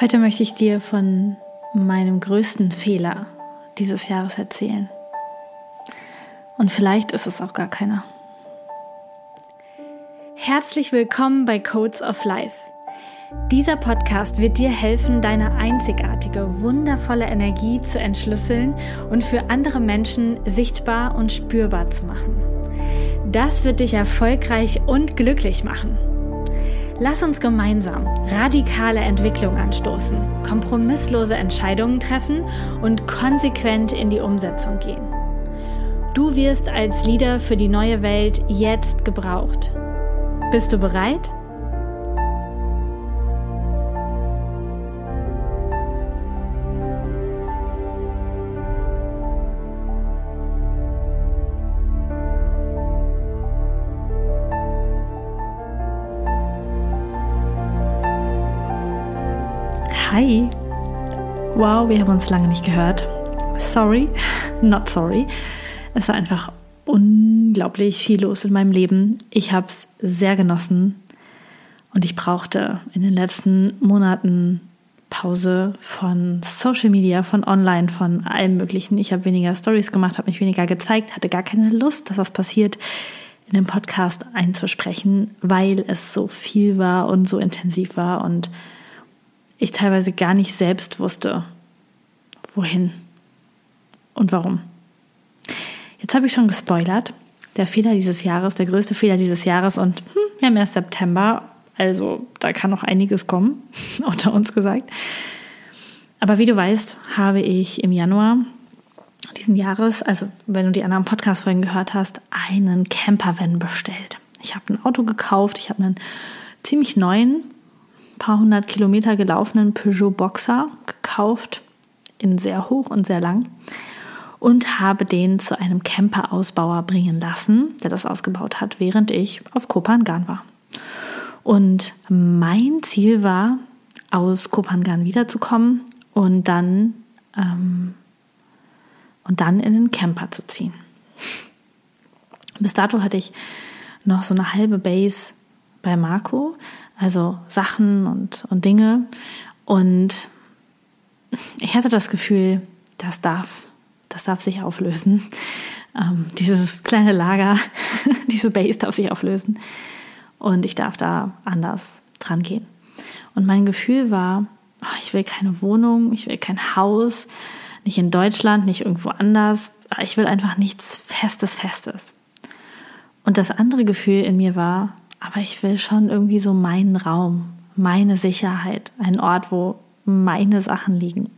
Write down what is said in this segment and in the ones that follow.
Heute möchte ich dir von meinem größten Fehler dieses Jahres erzählen. Und vielleicht ist es auch gar keiner. Herzlich willkommen bei Codes of Life. Dieser Podcast wird dir helfen, deine einzigartige, wundervolle Energie zu entschlüsseln und für andere Menschen sichtbar und spürbar zu machen. Das wird dich erfolgreich und glücklich machen. Lass uns gemeinsam radikale Entwicklung anstoßen, kompromisslose Entscheidungen treffen und konsequent in die Umsetzung gehen. Du wirst als Leader für die neue Welt jetzt gebraucht. Bist du bereit? Wow, wir haben uns lange nicht gehört. Sorry, not sorry. Es war einfach unglaublich viel los in meinem Leben. Ich habe es sehr genossen und ich brauchte in den letzten Monaten Pause von Social Media, von Online, von allem Möglichen. Ich habe weniger Stories gemacht, habe mich weniger gezeigt, hatte gar keine Lust, dass was passiert, in dem Podcast einzusprechen, weil es so viel war und so intensiv war und ich teilweise gar nicht selbst wusste, wohin und warum. Jetzt habe ich schon gespoilert. Der Fehler dieses Jahres, der größte Fehler dieses Jahres und hm, wir haben erst September, also da kann noch einiges kommen, unter uns gesagt. Aber wie du weißt, habe ich im Januar diesen Jahres, also wenn du die anderen Podcast-Folgen gehört hast, einen Campervan bestellt. Ich habe ein Auto gekauft, ich habe einen ziemlich neuen paar hundert Kilometer gelaufenen Peugeot Boxer gekauft, in sehr hoch und sehr lang, und habe den zu einem Camper-Ausbauer bringen lassen, der das ausgebaut hat, während ich auf Kopangan war. Und mein Ziel war, aus Kopangan wiederzukommen und dann, ähm, und dann in den Camper zu ziehen. Bis dato hatte ich noch so eine halbe Base bei Marco, also Sachen und, und Dinge. Und ich hatte das Gefühl, das darf, das darf sich auflösen. Ähm, dieses kleine Lager, diese Base darf sich auflösen. Und ich darf da anders dran gehen. Und mein Gefühl war, oh, ich will keine Wohnung, ich will kein Haus, nicht in Deutschland, nicht irgendwo anders. Ich will einfach nichts Festes, Festes. Und das andere Gefühl in mir war, aber ich will schon irgendwie so meinen Raum, meine Sicherheit, einen Ort, wo meine Sachen liegen.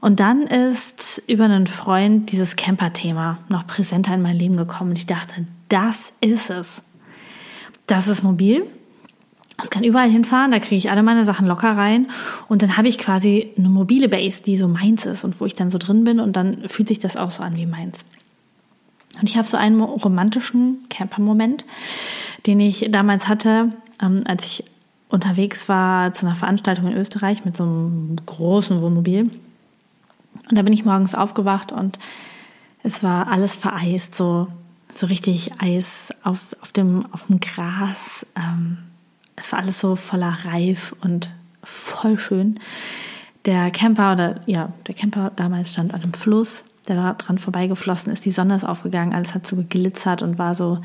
Und dann ist über einen Freund dieses Camper-Thema noch präsenter in mein Leben gekommen und ich dachte, das ist es. Das ist mobil. Es kann überall hinfahren, da kriege ich alle meine Sachen locker rein und dann habe ich quasi eine mobile Base, die so meins ist und wo ich dann so drin bin und dann fühlt sich das auch so an wie meins. Und ich habe so einen romantischen Camper-Moment den ich damals hatte, ähm, als ich unterwegs war zu einer Veranstaltung in Österreich mit so einem großen Wohnmobil. Und da bin ich morgens aufgewacht und es war alles vereist, so, so richtig Eis auf, auf, dem, auf dem Gras. Ähm, es war alles so voller Reif und voll schön. Der Camper oder ja, der Camper damals stand an einem Fluss der da dran vorbeigeflossen ist. Die Sonne ist aufgegangen, alles hat so geglitzert und war so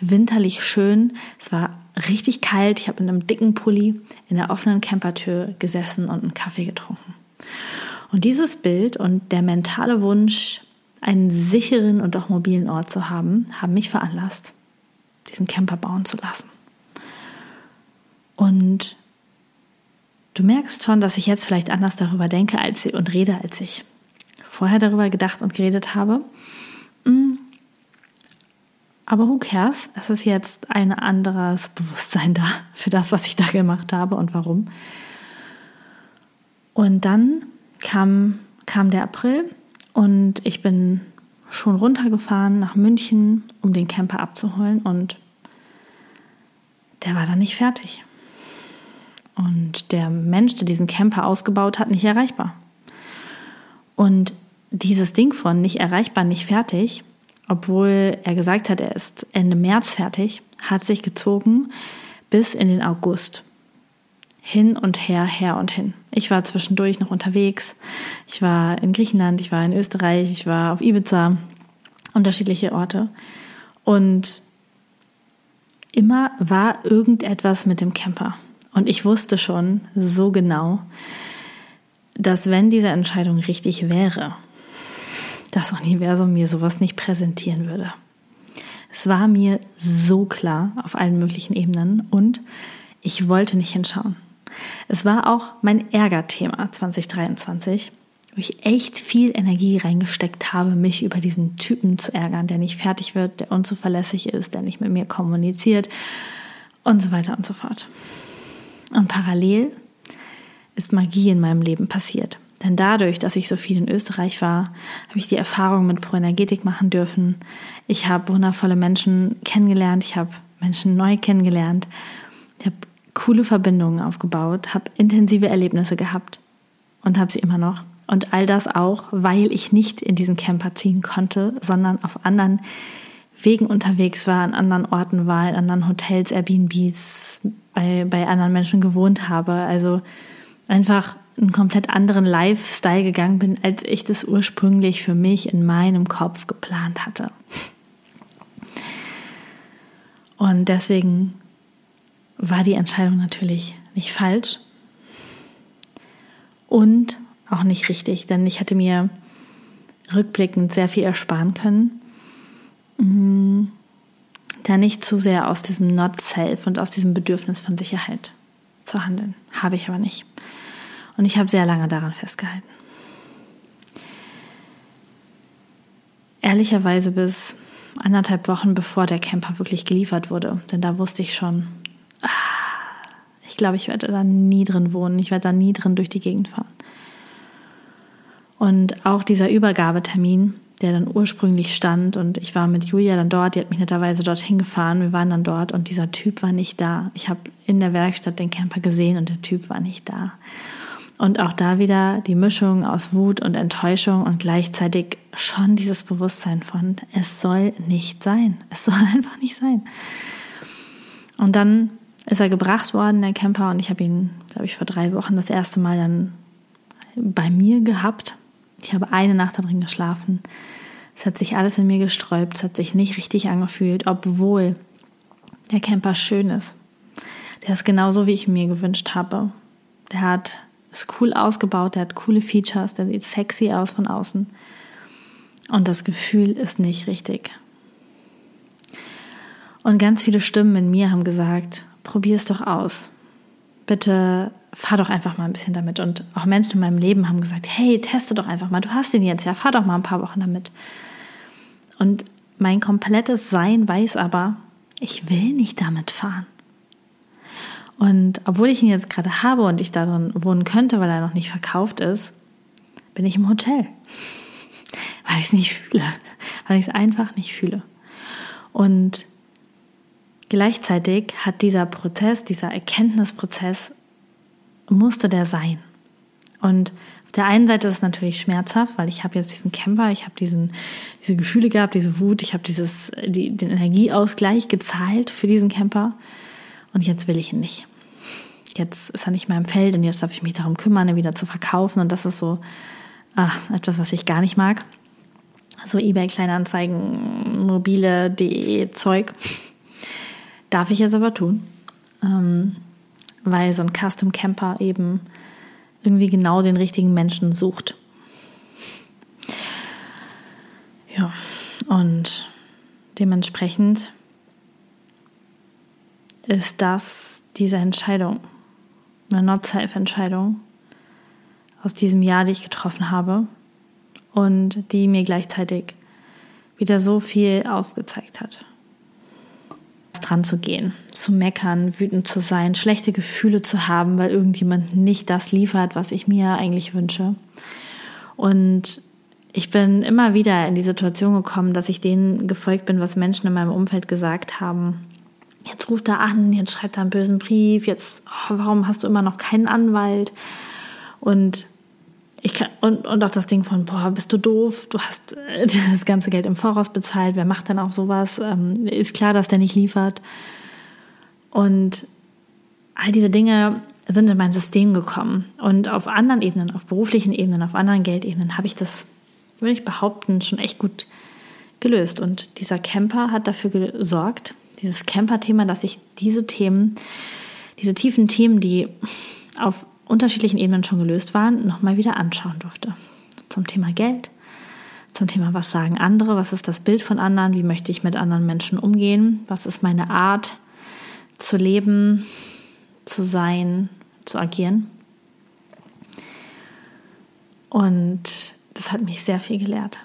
winterlich schön. Es war richtig kalt. Ich habe in einem dicken Pulli in der offenen Campertür gesessen und einen Kaffee getrunken. Und dieses Bild und der mentale Wunsch, einen sicheren und auch mobilen Ort zu haben, haben mich veranlasst, diesen Camper bauen zu lassen. Und du merkst schon, dass ich jetzt vielleicht anders darüber denke als und rede als ich vorher darüber gedacht und geredet habe. Mm. Aber who cares? Es ist jetzt ein anderes Bewusstsein da für das, was ich da gemacht habe und warum. Und dann kam, kam der April und ich bin schon runtergefahren nach München, um den Camper abzuholen und der war dann nicht fertig. Und der Mensch, der diesen Camper ausgebaut hat, nicht erreichbar. Und dieses Ding von nicht erreichbar, nicht fertig, obwohl er gesagt hat, er ist Ende März fertig, hat sich gezogen bis in den August hin und her, her und hin. Ich war zwischendurch noch unterwegs. Ich war in Griechenland, ich war in Österreich, ich war auf Ibiza, unterschiedliche Orte. Und immer war irgendetwas mit dem Camper. Und ich wusste schon so genau, dass wenn diese Entscheidung richtig wäre, das Universum mir sowas nicht präsentieren würde. Es war mir so klar auf allen möglichen Ebenen und ich wollte nicht hinschauen. Es war auch mein Ärgerthema 2023, wo ich echt viel Energie reingesteckt habe, mich über diesen Typen zu ärgern, der nicht fertig wird, der unzuverlässig ist, der nicht mit mir kommuniziert und so weiter und so fort. Und parallel ist Magie in meinem Leben passiert. Denn dadurch, dass ich so viel in Österreich war, habe ich die Erfahrung mit Proenergetik machen dürfen. Ich habe wundervolle Menschen kennengelernt, ich habe Menschen neu kennengelernt, ich habe coole Verbindungen aufgebaut, habe intensive Erlebnisse gehabt und habe sie immer noch. Und all das auch, weil ich nicht in diesen Camper ziehen konnte, sondern auf anderen Wegen unterwegs war, an anderen Orten war, in anderen Hotels, Airbnbs, bei, bei anderen Menschen gewohnt habe. Also einfach einen komplett anderen Lifestyle gegangen bin, als ich das ursprünglich für mich in meinem Kopf geplant hatte. Und deswegen war die Entscheidung natürlich nicht falsch und auch nicht richtig, denn ich hätte mir rückblickend sehr viel ersparen können, mm, da nicht zu sehr aus diesem Not-Self und aus diesem Bedürfnis von Sicherheit zu handeln. Habe ich aber nicht. Und ich habe sehr lange daran festgehalten. Ehrlicherweise bis anderthalb Wochen bevor der Camper wirklich geliefert wurde. Denn da wusste ich schon, ah, ich glaube, ich werde da nie drin wohnen. Ich werde da nie drin durch die Gegend fahren. Und auch dieser Übergabetermin, der dann ursprünglich stand und ich war mit Julia dann dort, die hat mich netterweise dorthin gefahren, wir waren dann dort und dieser Typ war nicht da. Ich habe in der Werkstatt den Camper gesehen und der Typ war nicht da. Und auch da wieder die Mischung aus Wut und Enttäuschung und gleichzeitig schon dieses Bewusstsein von, es soll nicht sein. Es soll einfach nicht sein. Und dann ist er gebracht worden, der Camper, und ich habe ihn, glaube ich, vor drei Wochen das erste Mal dann bei mir gehabt. Ich habe eine Nacht darin geschlafen. Es hat sich alles in mir gesträubt, es hat sich nicht richtig angefühlt, obwohl der Camper schön ist. Der ist genauso, wie ich mir gewünscht habe. Der hat ist cool ausgebaut, der hat coole Features, der sieht sexy aus von außen. Und das Gefühl ist nicht richtig. Und ganz viele Stimmen in mir haben gesagt, probier es doch aus. Bitte fahr doch einfach mal ein bisschen damit. Und auch Menschen in meinem Leben haben gesagt, hey, teste doch einfach mal. Du hast den jetzt ja, fahr doch mal ein paar Wochen damit. Und mein komplettes Sein weiß aber, ich will nicht damit fahren. Und obwohl ich ihn jetzt gerade habe und ich darin wohnen könnte, weil er noch nicht verkauft ist, bin ich im Hotel. Weil ich es nicht fühle. Weil ich es einfach nicht fühle. Und gleichzeitig hat dieser Prozess, dieser Erkenntnisprozess, musste der sein. Und auf der einen Seite ist es natürlich schmerzhaft, weil ich habe jetzt diesen Camper, ich habe diese Gefühle gehabt, diese Wut, ich habe die, den Energieausgleich gezahlt für diesen Camper und jetzt will ich ihn nicht. Jetzt ist er nicht mehr im Feld und jetzt darf ich mich darum kümmern, ihn wieder zu verkaufen und das ist so ach, etwas, was ich gar nicht mag. So eBay Kleinanzeigen, mobile.de Zeug. Darf ich jetzt aber tun, ähm, weil so ein Custom Camper eben irgendwie genau den richtigen Menschen sucht. Ja, und dementsprechend ist das diese Entscheidung, eine Not-Self-Entscheidung aus diesem Jahr, die ich getroffen habe und die mir gleichzeitig wieder so viel aufgezeigt hat. Dran zu gehen, zu meckern, wütend zu sein, schlechte Gefühle zu haben, weil irgendjemand nicht das liefert, was ich mir eigentlich wünsche. Und ich bin immer wieder in die Situation gekommen, dass ich denen gefolgt bin, was Menschen in meinem Umfeld gesagt haben jetzt ruft er an, jetzt schreibt er einen bösen Brief, jetzt, oh, warum hast du immer noch keinen Anwalt? Und ich kann, und, und auch das Ding von, boah, bist du doof, du hast äh, das ganze Geld im Voraus bezahlt, wer macht denn auch sowas? Ähm, ist klar, dass der nicht liefert. Und all diese Dinge sind in mein System gekommen. Und auf anderen Ebenen, auf beruflichen Ebenen, auf anderen Geldebenen habe ich das, würde ich behaupten, schon echt gut gelöst. Und dieser Camper hat dafür gesorgt, dieses Camper-Thema, dass ich diese Themen, diese tiefen Themen, die auf unterschiedlichen Ebenen schon gelöst waren, nochmal wieder anschauen durfte. Zum Thema Geld, zum Thema, was sagen andere, was ist das Bild von anderen, wie möchte ich mit anderen Menschen umgehen, was ist meine Art zu leben, zu sein, zu agieren. Und das hat mich sehr viel gelehrt.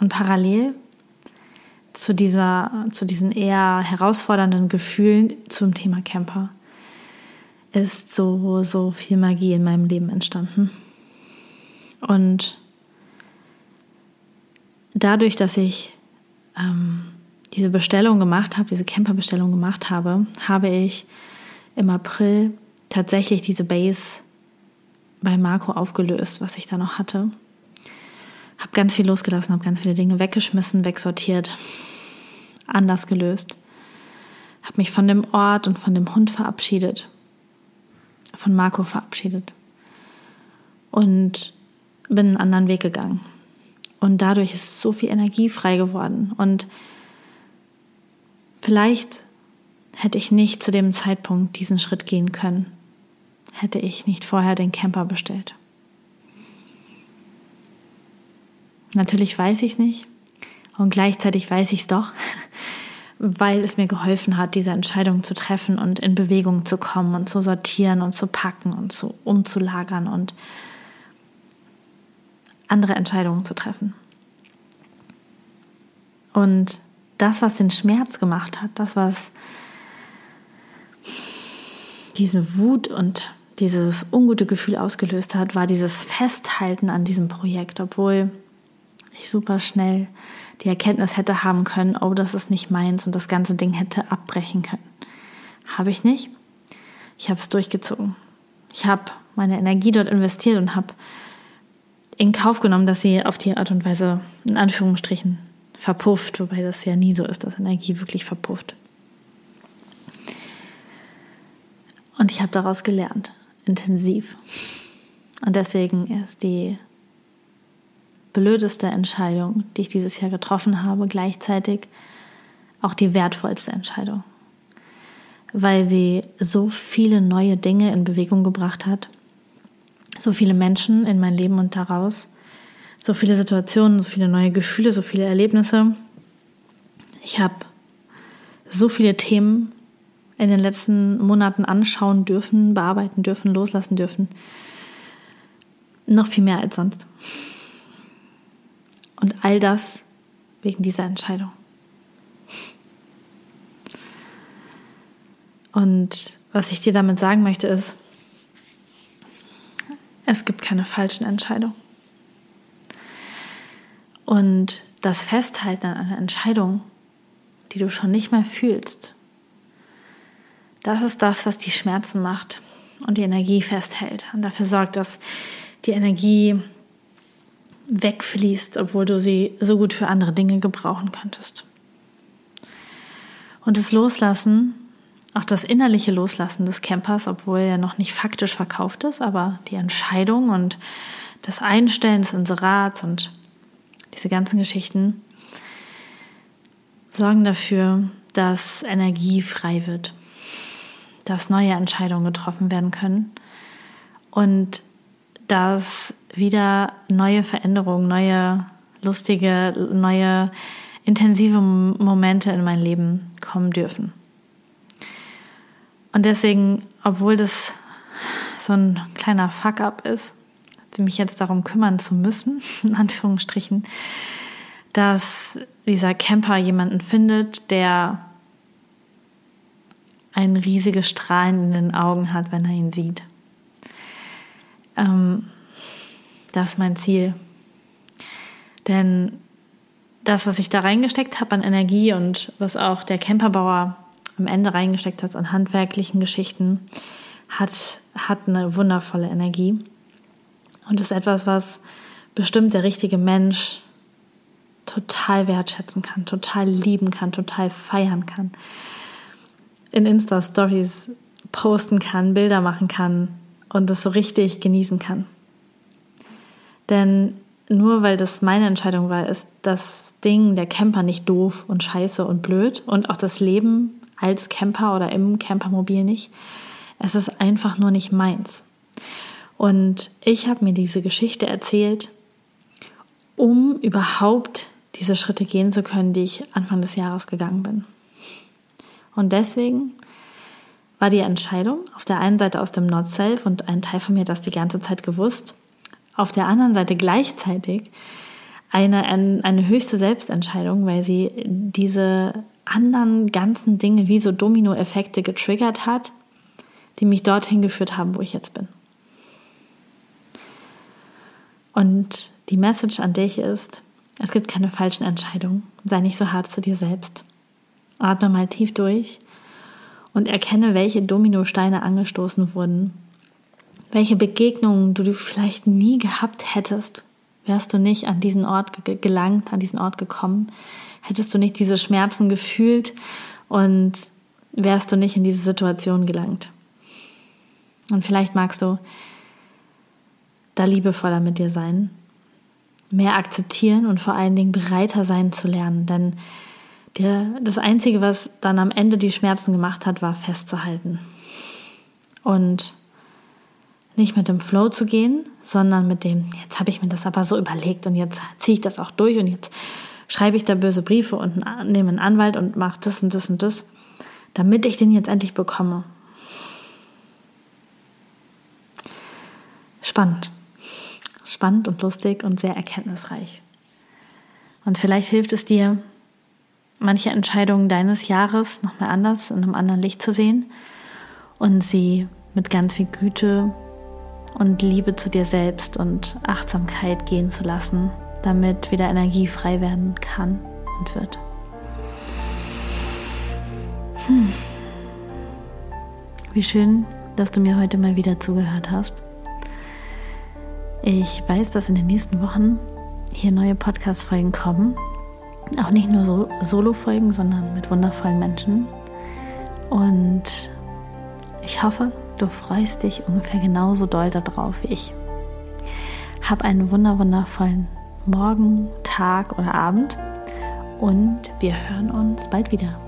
Und parallel zu, dieser, zu diesen eher herausfordernden Gefühlen zum Thema Camper ist so, so viel Magie in meinem Leben entstanden. Und dadurch, dass ich ähm, diese Bestellung gemacht habe, diese Camperbestellung gemacht habe, habe ich im April tatsächlich diese Base bei Marco aufgelöst, was ich da noch hatte. Habe ganz viel losgelassen, habe ganz viele Dinge weggeschmissen, wegsortiert, anders gelöst. Habe mich von dem Ort und von dem Hund verabschiedet, von Marco verabschiedet und bin einen anderen Weg gegangen. Und dadurch ist so viel Energie frei geworden. Und vielleicht hätte ich nicht zu dem Zeitpunkt diesen Schritt gehen können, hätte ich nicht vorher den Camper bestellt. Natürlich weiß ich es nicht und gleichzeitig weiß ich es doch, weil es mir geholfen hat, diese Entscheidung zu treffen und in Bewegung zu kommen und zu sortieren und zu packen und zu umzulagern und andere Entscheidungen zu treffen. Und das, was den Schmerz gemacht hat, das, was diese Wut und dieses ungute Gefühl ausgelöst hat, war dieses Festhalten an diesem Projekt, obwohl ich super schnell die Erkenntnis hätte haben können, oh, das ist nicht meins und das ganze Ding hätte abbrechen können. Habe ich nicht. Ich habe es durchgezogen. Ich habe meine Energie dort investiert und habe in Kauf genommen, dass sie auf die Art und Weise in Anführungsstrichen verpufft, wobei das ja nie so ist, dass Energie wirklich verpufft. Und ich habe daraus gelernt, intensiv. Und deswegen ist die blödeste Entscheidung, die ich dieses Jahr getroffen habe, gleichzeitig auch die wertvollste Entscheidung, weil sie so viele neue Dinge in Bewegung gebracht hat, so viele Menschen in mein Leben und daraus, so viele Situationen, so viele neue Gefühle, so viele Erlebnisse. Ich habe so viele Themen in den letzten Monaten anschauen dürfen, bearbeiten dürfen, loslassen dürfen. Noch viel mehr als sonst. Und all das wegen dieser Entscheidung. Und was ich dir damit sagen möchte, ist, es gibt keine falschen Entscheidungen. Und das Festhalten an einer Entscheidung, die du schon nicht mehr fühlst, das ist das, was die Schmerzen macht und die Energie festhält und dafür sorgt, dass die Energie wegfließt, obwohl du sie so gut für andere Dinge gebrauchen könntest. Und das Loslassen, auch das innerliche Loslassen des Campers, obwohl er noch nicht faktisch verkauft ist, aber die Entscheidung und das Einstellen des Inserats und diese ganzen Geschichten sorgen dafür, dass Energie frei wird, dass neue Entscheidungen getroffen werden können und dass wieder neue Veränderungen, neue lustige, neue intensive Momente in mein Leben kommen dürfen. Und deswegen, obwohl das so ein kleiner Fuck-up ist, mich jetzt darum kümmern zu müssen, in Anführungsstrichen, dass dieser Camper jemanden findet, der ein riesiges Strahlen in den Augen hat, wenn er ihn sieht. Ähm, das ist mein Ziel. Denn das, was ich da reingesteckt habe an Energie und was auch der Camperbauer am Ende reingesteckt hat an handwerklichen Geschichten, hat, hat eine wundervolle Energie. Und ist etwas, was bestimmt der richtige Mensch total wertschätzen kann, total lieben kann, total feiern kann. In Insta-Stories posten kann, Bilder machen kann und das so richtig genießen kann. Denn nur weil das meine Entscheidung war, ist das Ding der Camper nicht doof und scheiße und blöd und auch das Leben als Camper oder im Campermobil nicht. Es ist einfach nur nicht meins. Und ich habe mir diese Geschichte erzählt, um überhaupt diese Schritte gehen zu können, die ich Anfang des Jahres gegangen bin. Und deswegen war die Entscheidung auf der einen Seite aus dem Not Self und ein Teil von mir hat das die ganze Zeit gewusst, auf der anderen Seite gleichzeitig eine, eine höchste Selbstentscheidung, weil sie diese anderen ganzen Dinge wie so Dominoeffekte getriggert hat, die mich dorthin geführt haben, wo ich jetzt bin. Und die Message an dich ist, es gibt keine falschen Entscheidungen. Sei nicht so hart zu dir selbst. Atme mal tief durch und erkenne, welche Dominosteine angestoßen wurden welche Begegnungen du vielleicht nie gehabt hättest, wärst du nicht an diesen Ort gelangt, an diesen Ort gekommen, hättest du nicht diese Schmerzen gefühlt und wärst du nicht in diese Situation gelangt. Und vielleicht magst du da liebevoller mit dir sein, mehr akzeptieren und vor allen Dingen bereiter sein zu lernen, denn der, das Einzige, was dann am Ende die Schmerzen gemacht hat, war festzuhalten. Und nicht mit dem Flow zu gehen, sondern mit dem, jetzt habe ich mir das aber so überlegt und jetzt ziehe ich das auch durch und jetzt schreibe ich da böse Briefe und nehme einen Anwalt und mache das und das und das, damit ich den jetzt endlich bekomme. Spannend. Spannend und lustig und sehr erkenntnisreich. Und vielleicht hilft es dir, manche Entscheidungen deines Jahres nochmal anders, in einem anderen Licht zu sehen und sie mit ganz viel Güte und Liebe zu dir selbst und Achtsamkeit gehen zu lassen, damit wieder Energie frei werden kann und wird. Hm. Wie schön, dass du mir heute mal wieder zugehört hast. Ich weiß, dass in den nächsten Wochen hier neue Podcast-Folgen kommen. Auch nicht nur so Solo-Folgen, sondern mit wundervollen Menschen. Und ich hoffe, Du freust dich ungefähr genauso doll darauf wie ich. Hab einen wunder wundervollen Morgen, Tag oder Abend und wir hören uns bald wieder.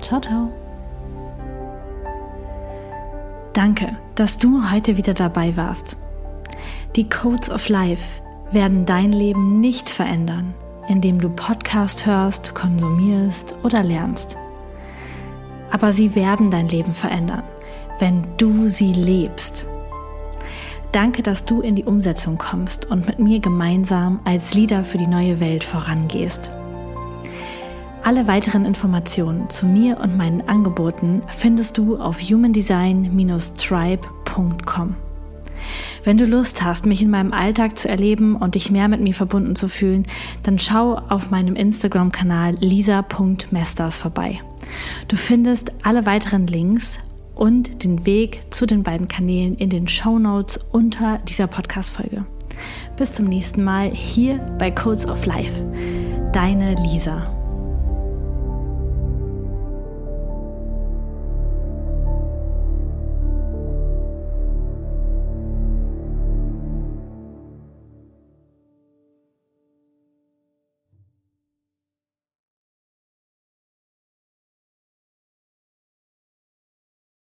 Ciao, ciao. Danke, dass du heute wieder dabei warst. Die Codes of Life werden dein Leben nicht verändern, indem du Podcast hörst, konsumierst oder lernst. Aber sie werden dein Leben verändern wenn du sie lebst. Danke, dass du in die Umsetzung kommst und mit mir gemeinsam als Leader für die neue Welt vorangehst. Alle weiteren Informationen zu mir und meinen Angeboten findest du auf humandesign-tribe.com. Wenn du Lust hast, mich in meinem Alltag zu erleben und dich mehr mit mir verbunden zu fühlen, dann schau auf meinem Instagram-Kanal lisa.mesters vorbei. Du findest alle weiteren Links und den Weg zu den beiden Kanälen in den Show Notes unter dieser Podcast-Folge. Bis zum nächsten Mal hier bei Codes of Life. Deine Lisa.